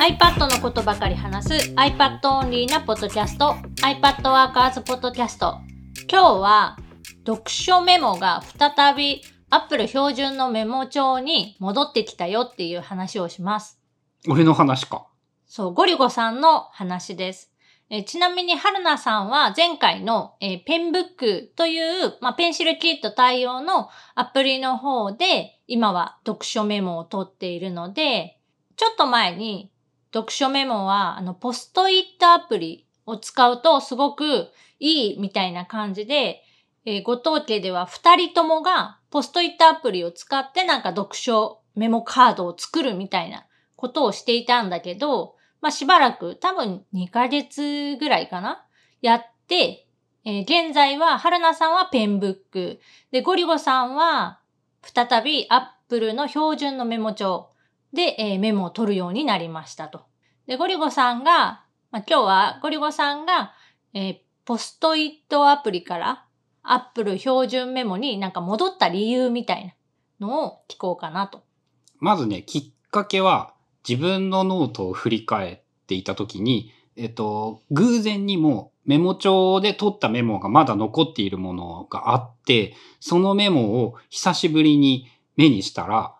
iPad のことばかり話す iPad オンリーなポッドキャスト iPad ワーカーズポッドキャスト今日は読書メモが再び Apple 標準のメモ帳に戻ってきたよっていう話をします。俺の話か。そう、ゴリゴさんの話です。えーちなみに、春菜さんは前回の、えーペンブックという、まあ、ペンシルキット対応のアプリの方で、今は読書メモを取っているので、ちょっと前に読書メモは、あの、ポストイットアプリを使うとすごくいいみたいな感じで、えー、後藤家では二人ともがポストイットアプリを使ってなんか読書メモカードを作るみたいなことをしていたんだけど、まあ、しばらく多分2ヶ月ぐらいかなやって、えー現在は、春菜さんはペンブック。で、ゴリゴさんは、再びアップルの標準のメモ帳で、えーメモを取るようになりましたと。で、ごりゅごさんが、まあ、今日はごりゅごさんが、えーポストイットアプリからアップル標準メモになんか戻った理由みたいなのを聞こうかなと。まずね、きっかけは自分のノートを振り返っていた時に、えっと、偶然にもメモ帳で取ったメモがまだ残っているものがあって、そのメモを久しぶりに目にしたら、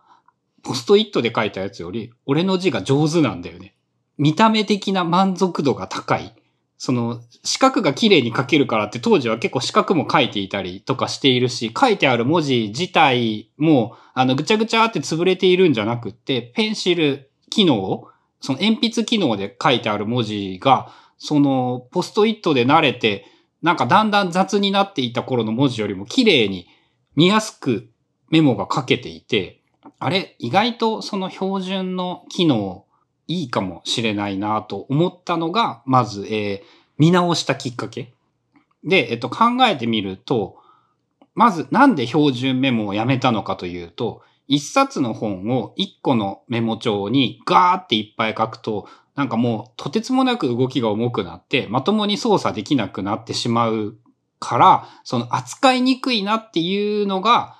ポストイットで書いたやつより、俺の字が上手なんだよね。見た目的な満足度が高い。その、四角が綺麗に書けるからって当時は結構四角も書いていたりとかしているし、書いてある文字自体も、あの、ぐちゃぐちゃって潰れているんじゃなくって、ペンシル機能、その鉛筆機能で書いてある文字が、その、ポストイットで慣れて、なんかだんだん雑になっていた頃の文字よりも綺麗に見やすくメモが書けていて、あれ、意外とその標準の機能いいかもしれないなと思ったのが、まず、えー見直したきっかけ。で、えっと、考えてみると、まずなんで標準メモをやめたのかというと、一冊の本を一個のメモ帳にガーっていっぱい書くと、なんかもうとてつもなく動きが重くなって、まともに操作できなくなってしまうから、その扱いにくいなっていうのが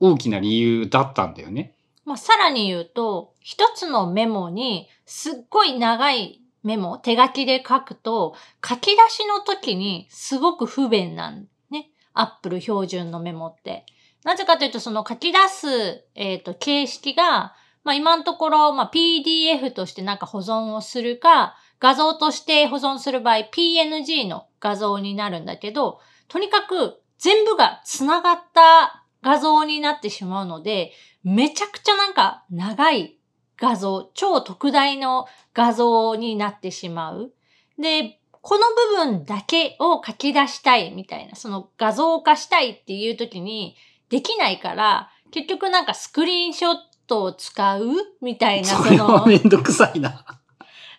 大きな理由だったんだよね。まあ、さらに言うと、一つのメモにすっごい長いメモ、手書きで書くと、書き出しの時にすごく不便なんね。アップル標準のメモって。なぜかというと、その書き出す、えっ、と、形式が、まあ今のところ、まあ PDF としてなんか保存をするか、画像として保存する場合、PNG の画像になるんだけど、とにかく全部が繋がった画像になってしまうので、めちゃくちゃなんか長い画像、超特大の画像になってしまう。で、この部分だけを書き出したいみたいな、その画像化したいっていう時にできないから、結局なんかスクリーンショットを使うみたいな、それはめんどくさいな。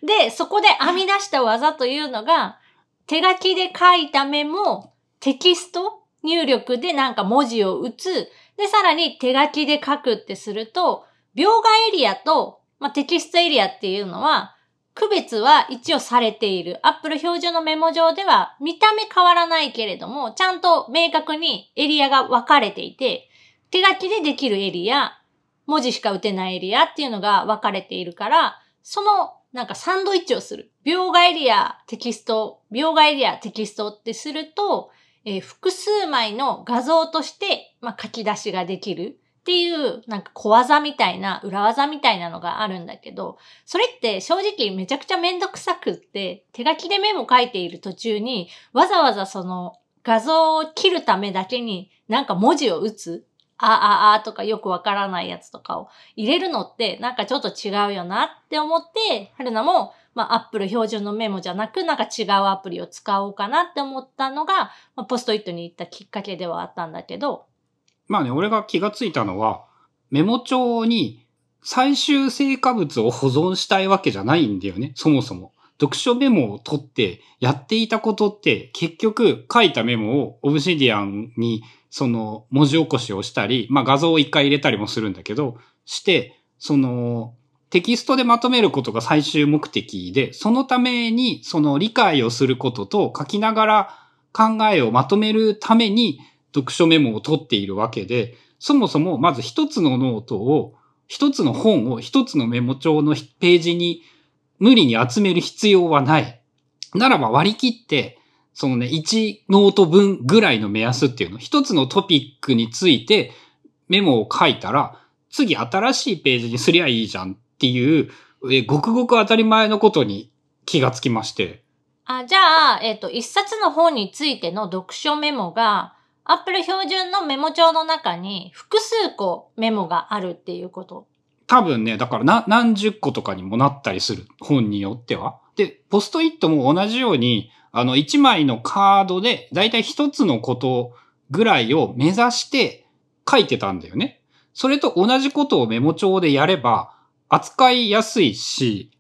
で、そこで編み出した技というのが、手書きで書いたメモ、テキスト入力でなんか文字を打つ。で、さらに手書きで書くってすると、描画エリアと、まあ、テキストエリアっていうのは、区別は一応されている。Apple 標準のメモ上では見た目変わらないけれども、ちゃんと明確にエリアが分かれていて、手書きでできるエリア、文字しか打てないエリアっていうのが分かれているから、そのなんかサンドイッチをする。描画エリア、テキスト、描画エリア、テキストってすると、えー複数枚の画像として、まあ、書き出しができる。っていう、なんか小技みたいな、裏技みたいなのがあるんだけど、それって正直めちゃくちゃめんどくさくって、手書きでメモ書いている途中に、わざわざその画像を切るためだけになんか文字を打つ。あああとかよくわからないやつとかを入れるのってなんかちょっと違うよなって思って、春菜も、まあ、アップル標準のメモじゃなく、なんか違うアプリを使おうかなって思ったのが、まあ、ポストイットに行ったきっかけではあったんだけど、まあね、俺が気がついたのは、メモ帳に最終成果物を保存したいわけじゃないんだよね、そもそも。読書メモを取ってやっていたことって結局書いたメモをオブシディアンにその文字起こしをしたり、まあ画像を一回入れたりもするんだけど、して、そのテキストでまとめることが最終目的で、そのためにその理解をすることと書きながら考えをまとめるために読書メモを取っているわけで、そもそもまず一つのノートを、一つの本を一つのメモ帳のページに無理に集める必要はない。ならば割り切って、そのね、1ノート分ぐらいの目安っていうの、一つのトピックについてメモを書いたら、次新しいページにすりゃいいじゃんっていう、えごくごく当たり前のことに気がつきまして。あ、じゃあ、えっ、と、一冊の本についての読書メモが、Apple 標準のメモ帳の中に複数個メモがあるっていうこと。多分ね、だからな何十個とかにもなったりする。本によっては。で、ポストイットも同じように、あの、1枚のカードで、だいたい1つのことぐらいを目指して書いてたんだよね。それと同じことをメモ帳でやれば、扱いやすいし、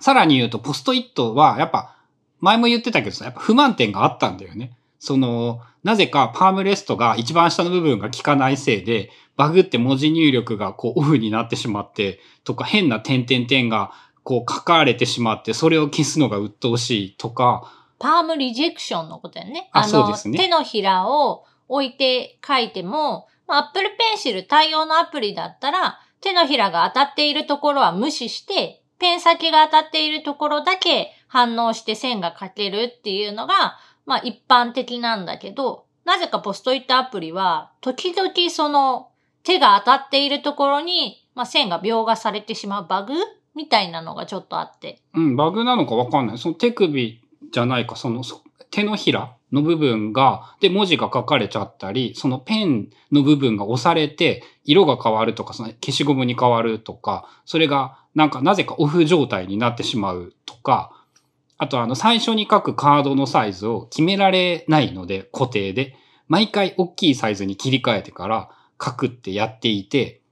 さらに言うと、ポストイットは、やっぱ、前も言ってたけどさ、やっぱ不満点があったんだよね。その、なぜかパームレストが一番下の部分が効かないせいで、バグって文字入力がこうオフになってしまって、とか変な点々点がこう書かれてしまって、それを消すのが鬱陶しいとか、パームリジェクションのことやね。あの、そうですね手のひらを置いて書いても、まあ Apple Pencil 対応のアプリだったら、手のひらが当たっているところは無視して、ペン先が当たっているところだけ反応して線が書けるっていうのが、まあ一般的なんだけど、なぜかポストイットアプリは、時々その手が当たっているところに、まあ線が描画されてしまうバグみたいなのがちょっとあって。うん、バグなのかわかんない。その手首じゃないか、その手のひらの部分が、で、文字が書かれちゃったり、そのペンの部分が押されて、色が変わるとか、その消しゴムに変わるとか、それがなんかなぜかオフ状態になってしまうとか、あとあの最初に書くカードのサイズを決められないので、固定で。毎回大きいサイズに切り替えてから書くってやっていて、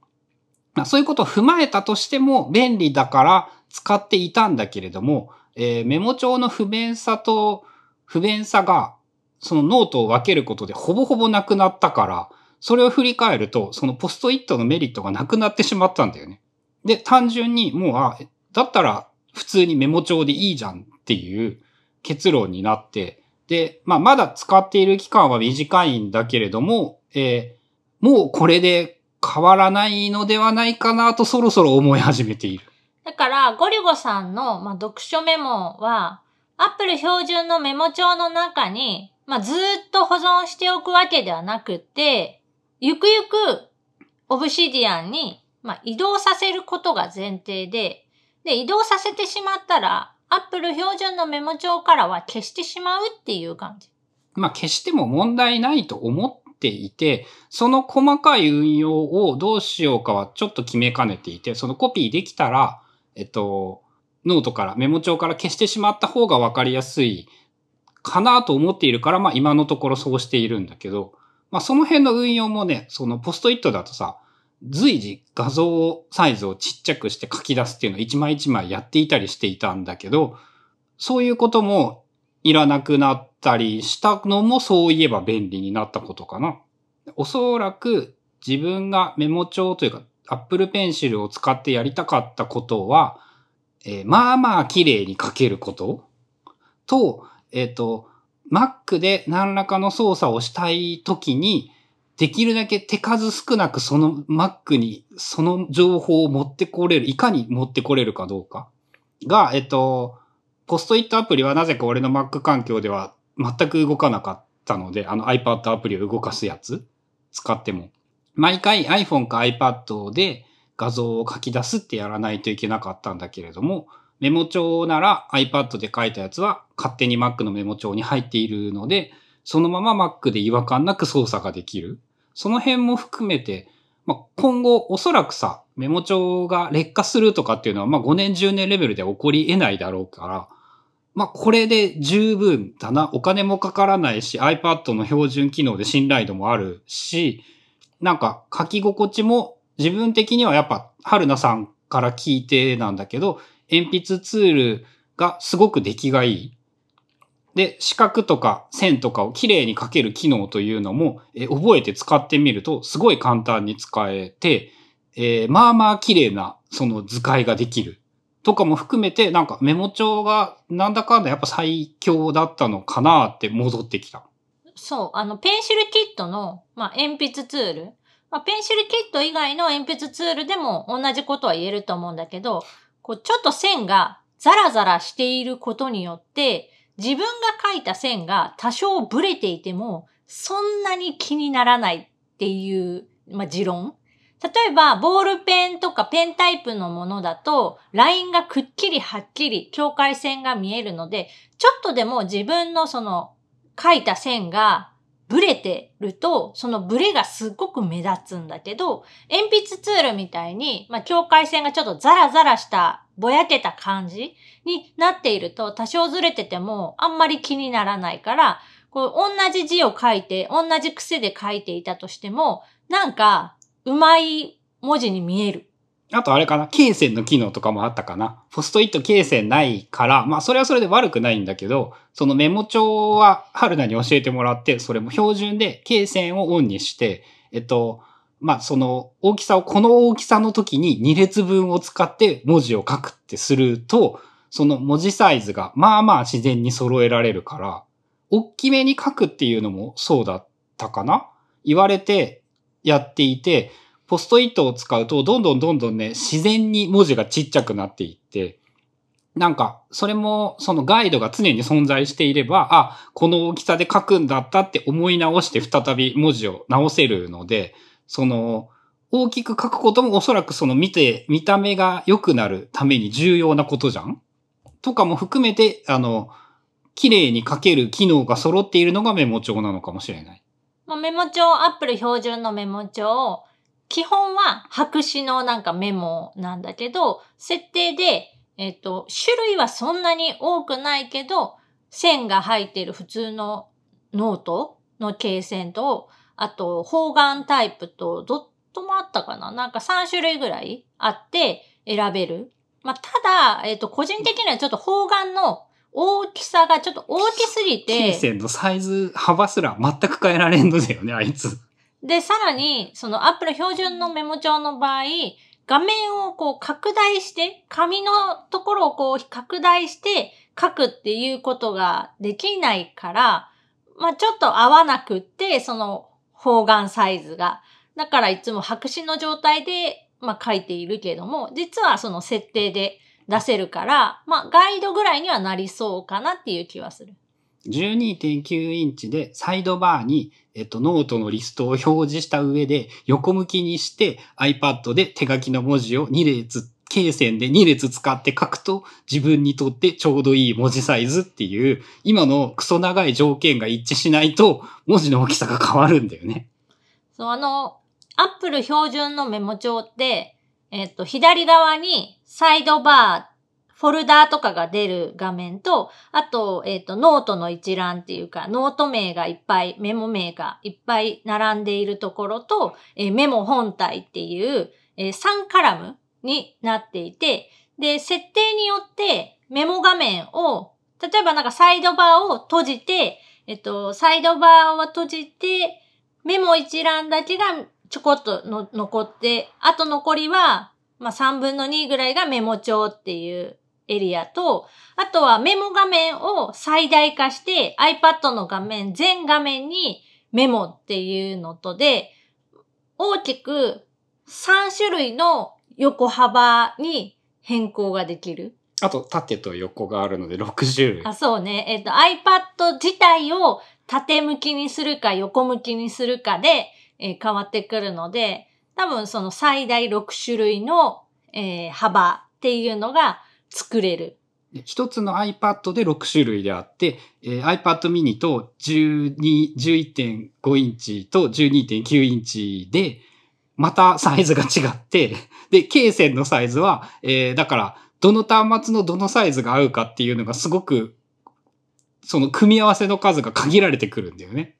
まあ、そういうことを踏まえたとしても便利だから使っていたんだけれども、えーメモ帳の不便さと不便さがそのノートを分けることでほぼほぼなくなったから、それを振り返ると、そのポストイットのメリットがなくなってしまったんだよね。で、単純にもう、あ、だったら普通にメモ帳でいいじゃんっていう結論になって、で、まあ、まだ使っている期間は短いんだけれども、えーもうこれで変わらないのではないかなとそろそろ思い始めている。だから、ゴリゴさんの、まあ、読書メモは、Apple 標準のメモ帳の中に、まあ、ずっと保存しておくわけではなくて、ゆくゆく、 Obsidian に、まあ、移動させることが前提で、で、移動させてしまったら、Apple 標準のメモ帳からは消してしまうっていう感じ。まあ、消しても問題ないと思っていて、その細かい運用をどうしようかはちょっと決めかねていて、そのコピーできたら、えっと、ノートから、メモ帳から消してしまった方がわかりやすいかなと思っているから、まあ今のところそうしているんだけど、まあその辺の運用もね、そのポストイットだとさ、随時画像サイズをちっちゃくして書き出すっていうのを一枚一枚やっていたりしていたんだけど、そういうこともいらなくなったりしたのもそういえば便利になったことかな。おそらく自分がメモ帳というか Apple Pencil を使ってやりたかったことは、えーまあまあ綺麗に書けることと、えっ、と、Mac で何らかの操作をしたいときに、できるだけ手数少なくその Mac にその情報を持ってこれる、いかに持ってこれるかどうかが、えっと、ポストイットアプリはなぜか俺の Mac 環境では全く動かなかったので、あの iPad アプリを動かすやつ使っても。毎回 iPhone か iPad で画像を書き出すってやらないといけなかったんだけれども、メモ帳なら iPad で書いたやつは勝手に Mac のメモ帳に入っているので、そのまま Mac で違和感なく操作ができる。その辺も含めて、まあ、今後おそらくさ、メモ帳が劣化するとかっていうのは、まあ、5年10年レベルで起こり得ないだろうから、まあ、これで十分だな。お金もかからないし、iPad の標準機能で信頼度もあるし、なんか書き心地も自分的にはやっぱ、春菜さんから聞いてなんだけど、鉛筆ツールがすごく出来がいい。で、四角とか線とかをきれいに書ける機能というのも、え覚えて使ってみると、すごい簡単に使えて、えーまあまあ綺麗なその図解ができる。とかも含めて、なんかメモ帳がなんだかんだやっぱ最強だったのかなって戻ってきた。そう、あの、ペンシルキットの、まあ、鉛筆ツール。まあ、ペンシルキット以外の鉛筆ツールでも同じことは言えると思うんだけど、こう、ちょっと線がザラザラしていることによって、自分が書いた線が多少ブレていても、そんなに気にならないっていう、まあ、持論。例えば、ボールペンとかペンタイプのものだと、ラインがくっきりはっきり境界線が見えるので、ちょっとでも自分のその書いた線がブレてると、そのブレがすっごく目立つんだけど、鉛筆ツールみたいに、まあ、境界線がちょっとザラザラした、ぼやけた感じになっていると、多少ずれててもあんまり気にならないから、こう、同じ字を書いて、同じ癖で書いていたとしても、なんか、うまい文字に見える。あとあれかな、罫線の機能とかもあったかな？ポストイット罫線ないから、まあそれはそれで悪くないんだけど、そのメモ帳は春菜に教えてもらって、それも標準で罫線をオンにして、えっと、まあその大きさを、この大きさの時に2列分を使って文字を書くってすると、その文字サイズがまあまあ自然に揃えられるから、大きめに書くっていうのもそうだったかな？言われてやっていて、ポストイットを使うと、どんどんどんどんね、自然に文字がちっちゃくなっていって、なんか、それも、そのガイドが常に存在していれば、あ、この大きさで書くんだったって思い直して再び文字を直せるので、その、大きく書くこともおそらくその見て、見た目が良くなるために重要なことじゃん？とかも含めて、あの、綺麗に書ける機能が揃っているのがメモ帳なのかもしれない。まあ、メモ帳、アップル標準のメモ帳、基本は白紙のなんかメモなんだけど、設定で、えっ、と、種類はそんなに多くないけど、線が入ってる普通のノートの罫線と、あと、方眼タイプと、ドットもあったかななんか3種類ぐらいあって選べる。まあ、ただ、えっ、と、個人的にはちょっと方眼の大きさがちょっと大きすぎて、罫線のサイズ、幅すら全く変えられんのだよね、あいつ。で、さらに、その Apple 標準のメモ帳の場合、画面をこう拡大して、紙のところをこう拡大して書くっていうことができないから、まあちょっと合わなくって、その方眼サイズが。だからいつも白紙の状態で、まあ書いているけども、実はその設定で出せるから、まあガイドぐらいにはなりそうかなっていう気はする。12.9インチでサイドバーに、えっと、ノートのリストを表示した上で横向きにして iPad で手書きの文字を2列、罫線で2列使って書くと自分にとってちょうどいい文字サイズっていう今のクソ長い条件が一致しないと文字の大きさが変わるんだよね。そう、あの、Apple 標準のメモ帳って、えっと、左側にサイドバー、フォルダーとかが出る画面と、あと、えっと、ノートの一覧っていうか、ノート名がいっぱい、メモ名がいっぱい並んでいるところと、えーメモ本体っていう、えー3カラムになっていて、で、設定によってメモ画面を、例えばなんかサイドバーを閉じて、えっと、サイドバーを閉じて、メモ一覧だけがちょこっとの残って、あと残りは、まあ、3分の2ぐらいがメモ帳っていうエリアと、あとはメモ画面を最大化して iPad の画面、全画面にメモっていうのとで、大きく3種類の横幅に変更ができる。あと縦と横があるので6種類。あ、そうね。えっ、と、iPad 自体を縦向きにするか横向きにするかで、えー変わってくるので、多分その最大6種類の、えー幅っていうのが作れる。で一つの iPad で6種類であって、えー iPad mini と12 11.5インチと12.9インチで、またサイズが違って、で、罫線のサイズは、えーだから、どの端末のどのサイズが合うかっていうのがすごく、その組み合わせの数が限られてくるんだよね。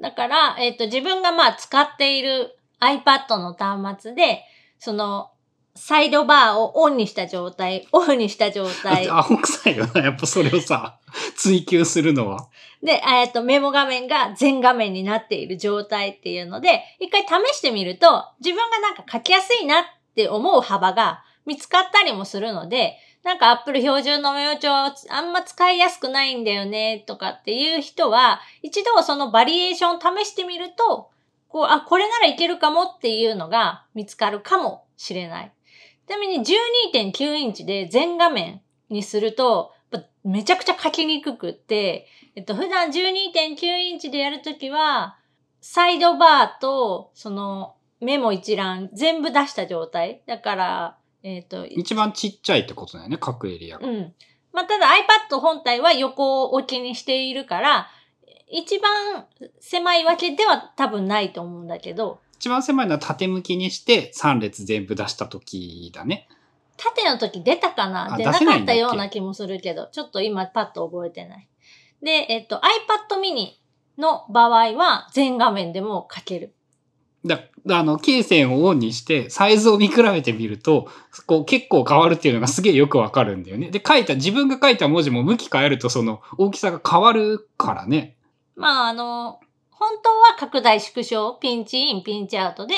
だから、えっ、と、自分がまあ使っている iPad の端末で、その、サイドバーをオンにした状態、オフにした状態 アホ臭いよな、やっぱそれをさ、追求するのは。で、えっと、メモ画面が全画面になっている状態っていうので、一回試してみると、自分がなんか書きやすいなって思う幅が見つかったりもするので、なんか Apple 標準のメモ帳あんま使いやすくないんだよねとかっていう人は、一度そのバリエーション試してみると、こう、あ、これならいけるかもっていうのが見つかるかもしれない。ちなみに12.9インチで全画面にすると、めちゃくちゃ書きにくくって、えっと、普段12.9インチでやるときは、サイドバーと、その、メモ一覧全部出した状態。だから、えっ、と、一番ちっちゃいってことだよね、各エリアが。うん。まあ、ただ iPad 本体は横置きにしているから、一番狭いわけでは多分ないと思うんだけど、一番狭いのは縦向きにして3列全部出した時だね。縦の時出たかな？あ出なかったような気もするけど、ちょっと今パッと覚えてない。で、えっと、iPad mini の場合は全画面でも書ける。だ、あの、罫線をオンにして、サイズを見比べてみると、こう結構変わるっていうのがすげえよくわかるんだよね。で、書いた、自分が書いた文字も向き変えるとその大きさが変わるからね。まあ、あの、本当は拡大縮小、ピンチイン、ピンチアウトで、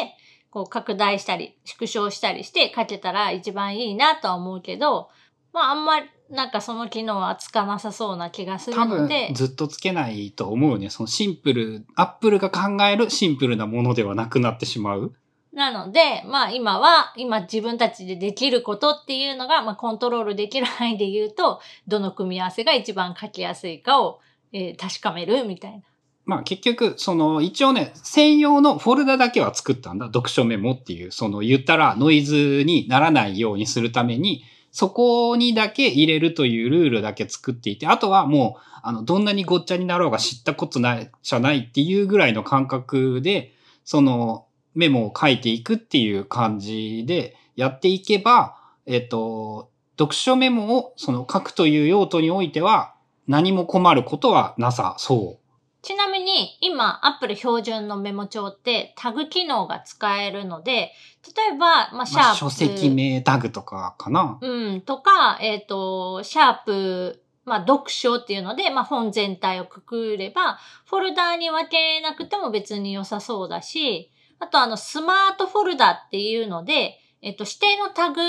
こう拡大したり、縮小したりして書けたら一番いいなとは思うけど、まああんまりなんかその機能はつかなさそうな気がする多分ので、ずっとつけないと思うね。そのシンプル、アップルが考えるシンプルなものではなくなってしまう。なので、まあ今は、今自分たちでできることっていうのが、まあコントロールできる範囲で言うと、どの組み合わせが一番書きやすいかを、えー確かめるみたいな。まあ結局、その一応ね、専用のフォルダだけは作ったんだ。読書メモっていう、その言ったらノイズにならないようにするために、そこにだけ入れるというルールだけ作っていて、あとはもう、あの、どんなにごっちゃになろうが知ったことない、じゃないっていうぐらいの感覚で、そのメモを書いていくっていう感じでやっていけば、えっと、読書メモをその書くという用途においては何も困ることはなさそう。ちなみに今 Apple 標準のメモ帳ってタグ機能が使えるので、例えば、まあ、シャープ。まあ、書籍名タグとかかな？うん、とか、えっ、と、シャープ、まあ、読書っていうので、まあ、本全体をくくれば、フォルダーに分けなくても別に良さそうだし、あとあの、スマートフォルダっていうので、えっ、と、指定のタグ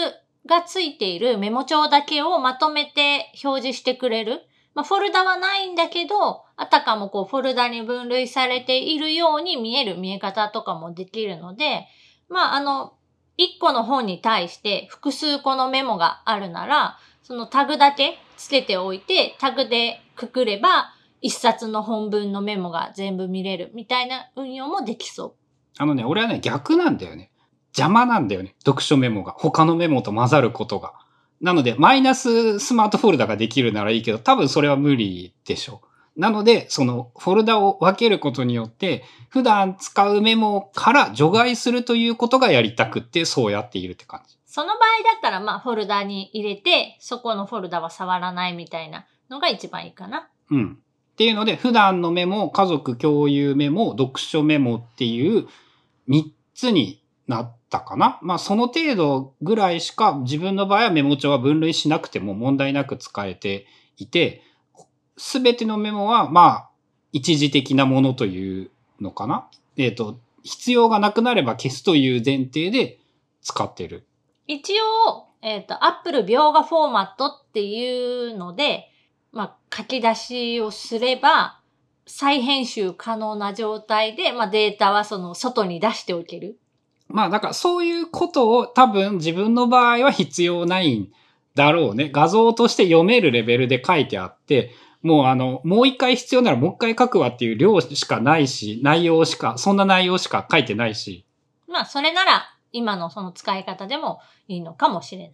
がついているメモ帳だけをまとめて表示してくれる。まあ、フォルダはないんだけど、あたかもこう、フォルダに分類されているように見える見え方とかもできるので、まあ、あの、一個の本に対して複数個のメモがあるなら、そのタグだけつけておいて、タグでくくれば、一冊の本文のメモが全部見れるみたいな運用もできそうあのね、俺はね、逆なんだよね。邪魔なんだよね。読書メモが。他のメモと混ざることが。なので、マイナススマートフォルダができるならいいけど、多分それは無理でしょ。なので、そのフォルダを分けることによって、普段使うメモから除外するということがやりたくって、そうやっているって感じ。う。その場合だったら、まあ、フォルダに入れて、そこのフォルダは触らないみたいなのが一番いいかな。うん。っていうので、普段のメモ、家族共有メモ、読書メモっていう3つになったかな。まあ、その程度ぐらいしか自分の場合はメモ帳は分類しなくても問題なく使えていて、すべてのメモは、まあ、一時的なものというのかな。えっ、と、必要がなくなれば消すという前提で使ってる。一応、えっ、と、Apple 描画フォーマットっていうので、まあ、書き出しをすれば、再編集可能な状態で、まあ、データはその外に出しておける。まあだからそういうことを多分自分の場合は必要ないんだろうね。画像として読めるレベルで書いてあって、もうあの、もう一回必要ならもう一回書くわっていう量しかないし、内容しか、そんな内容しか書いてないし。まあ、それなら、今のその使い方でもいいのかもしれない。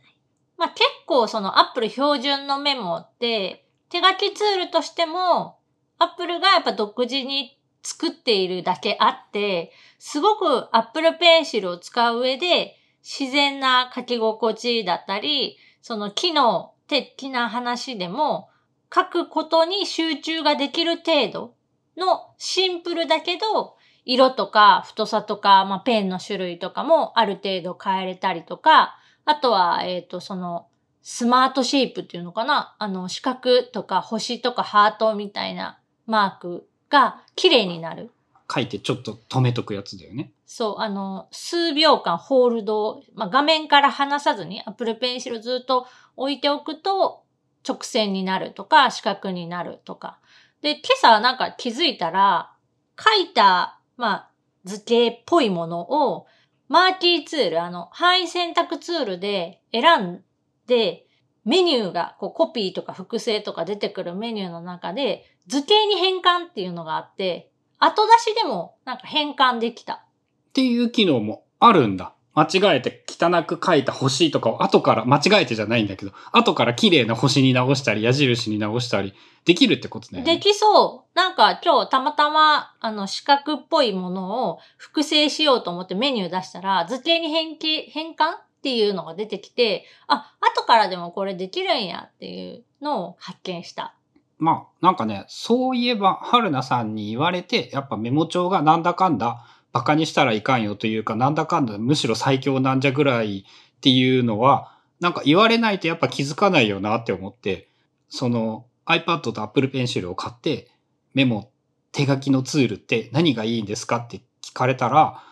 まあ、結構その Apple 標準のメモって、手書きツールとしても、Apple がやっぱ独自に作っているだけあって、すごく Apple Pencil を使う上で、自然な書き心地だったり、その機能的な話でも、書くことに集中ができる程度のシンプルだけど、色とか太さとか、まあ、ペンの種類とかもある程度変えれたりとか、あとは、えっ、と、その、スマートシェイプっていうのかな？あの、四角とか星とかハートみたいなマークが綺麗になる。書いてちょっと止めとくやつだよね。そう、あの、数秒間ホールドを、まあ、画面から離さずに Apple Pencil をずっと置いておくと直線になるとか四角になるとか。で、今朝なんか気づいたら書いた、まあ、図形っぽいものをマーキーツール、あの、範囲選択ツールで選んで、メニューが、こうコピーとか複製とか出てくるメニューの中で、図形に変換っていうのがあって、後出しでもなんか変換できた。っていう機能もあるんだ。間違えて汚く書いた星とかを後から、間違えてじゃないんだけど、後から綺麗な星に直したり、矢印に直したり、できるってことね。できそう。なんか今日たまたま、あの、四角っぽいものを複製しようと思ってメニュー出したら、図形に変形、変換っていうのが出てきて、あ、後からでもこれできるんやっていうのを発見した。まあ、なんかね、そういえば、春菜さんに言われて、やっぱメモ帳がなんだかんだ、バカにしたらいかんよというか、なんだかんだ、むしろ最強なんじゃぐらいっていうのは、なんか言われないとやっぱ気づかないよなって思って、その iPad と Apple Pencil を買って、メモ、手書きのツールって何がいいんですかって聞かれたら、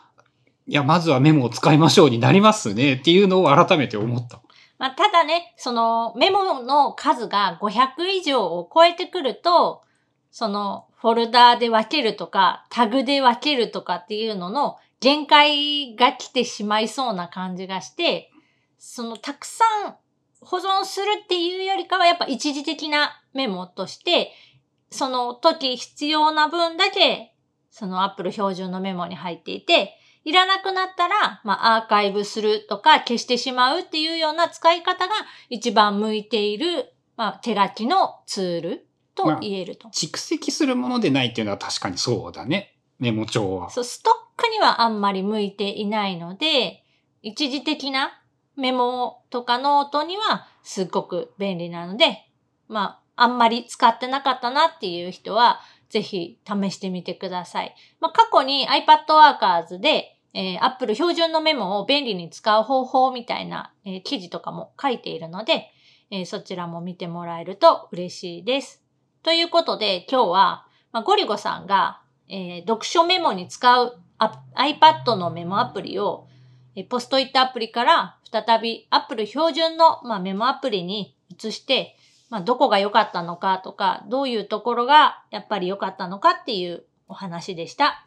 いや、まずはメモを使いましょうになりますねっていうのを改めて思った。まあ、ただね、そのメモの数が500以上を超えてくると、そのフォルダーで分けるとか、タグで分けるとかっていうのの限界が来てしまいそうな感じがして、そのたくさん保存するっていうよりかはやっぱ一時的なメモとして、その時必要な分だけ、その Apple 標準のメモに入っていて、いらなくなったら、まあ、アーカイブするとか消してしまうっていうような使い方が一番向いている、まあ、手書きのツールと言えると。蓄積するものでないっていうのは確かにそうだね。メモ帳は。そう、ストックにはあんまり向いていないので、一時的なメモとかノートにはすっごく便利なので、まあ、あんまり使ってなかったなっていう人は、ぜひ試してみてください。まあ、過去に iPad Workers で、えー、Apple 標準のメモを便利に使う方法みたいな、えー記事とかも書いているので、えーそちらも見てもらえると嬉しいです。ということで今日は、まあ、ゴリゴさんが、え読書メモに使う iPad のメモアプリを、えポストイットアプリから再び Apple 標準の、まあ、メモアプリに移して、まあ、どこが良かったのかとか、どういうところがやっぱり良かったのかっていうお話でした。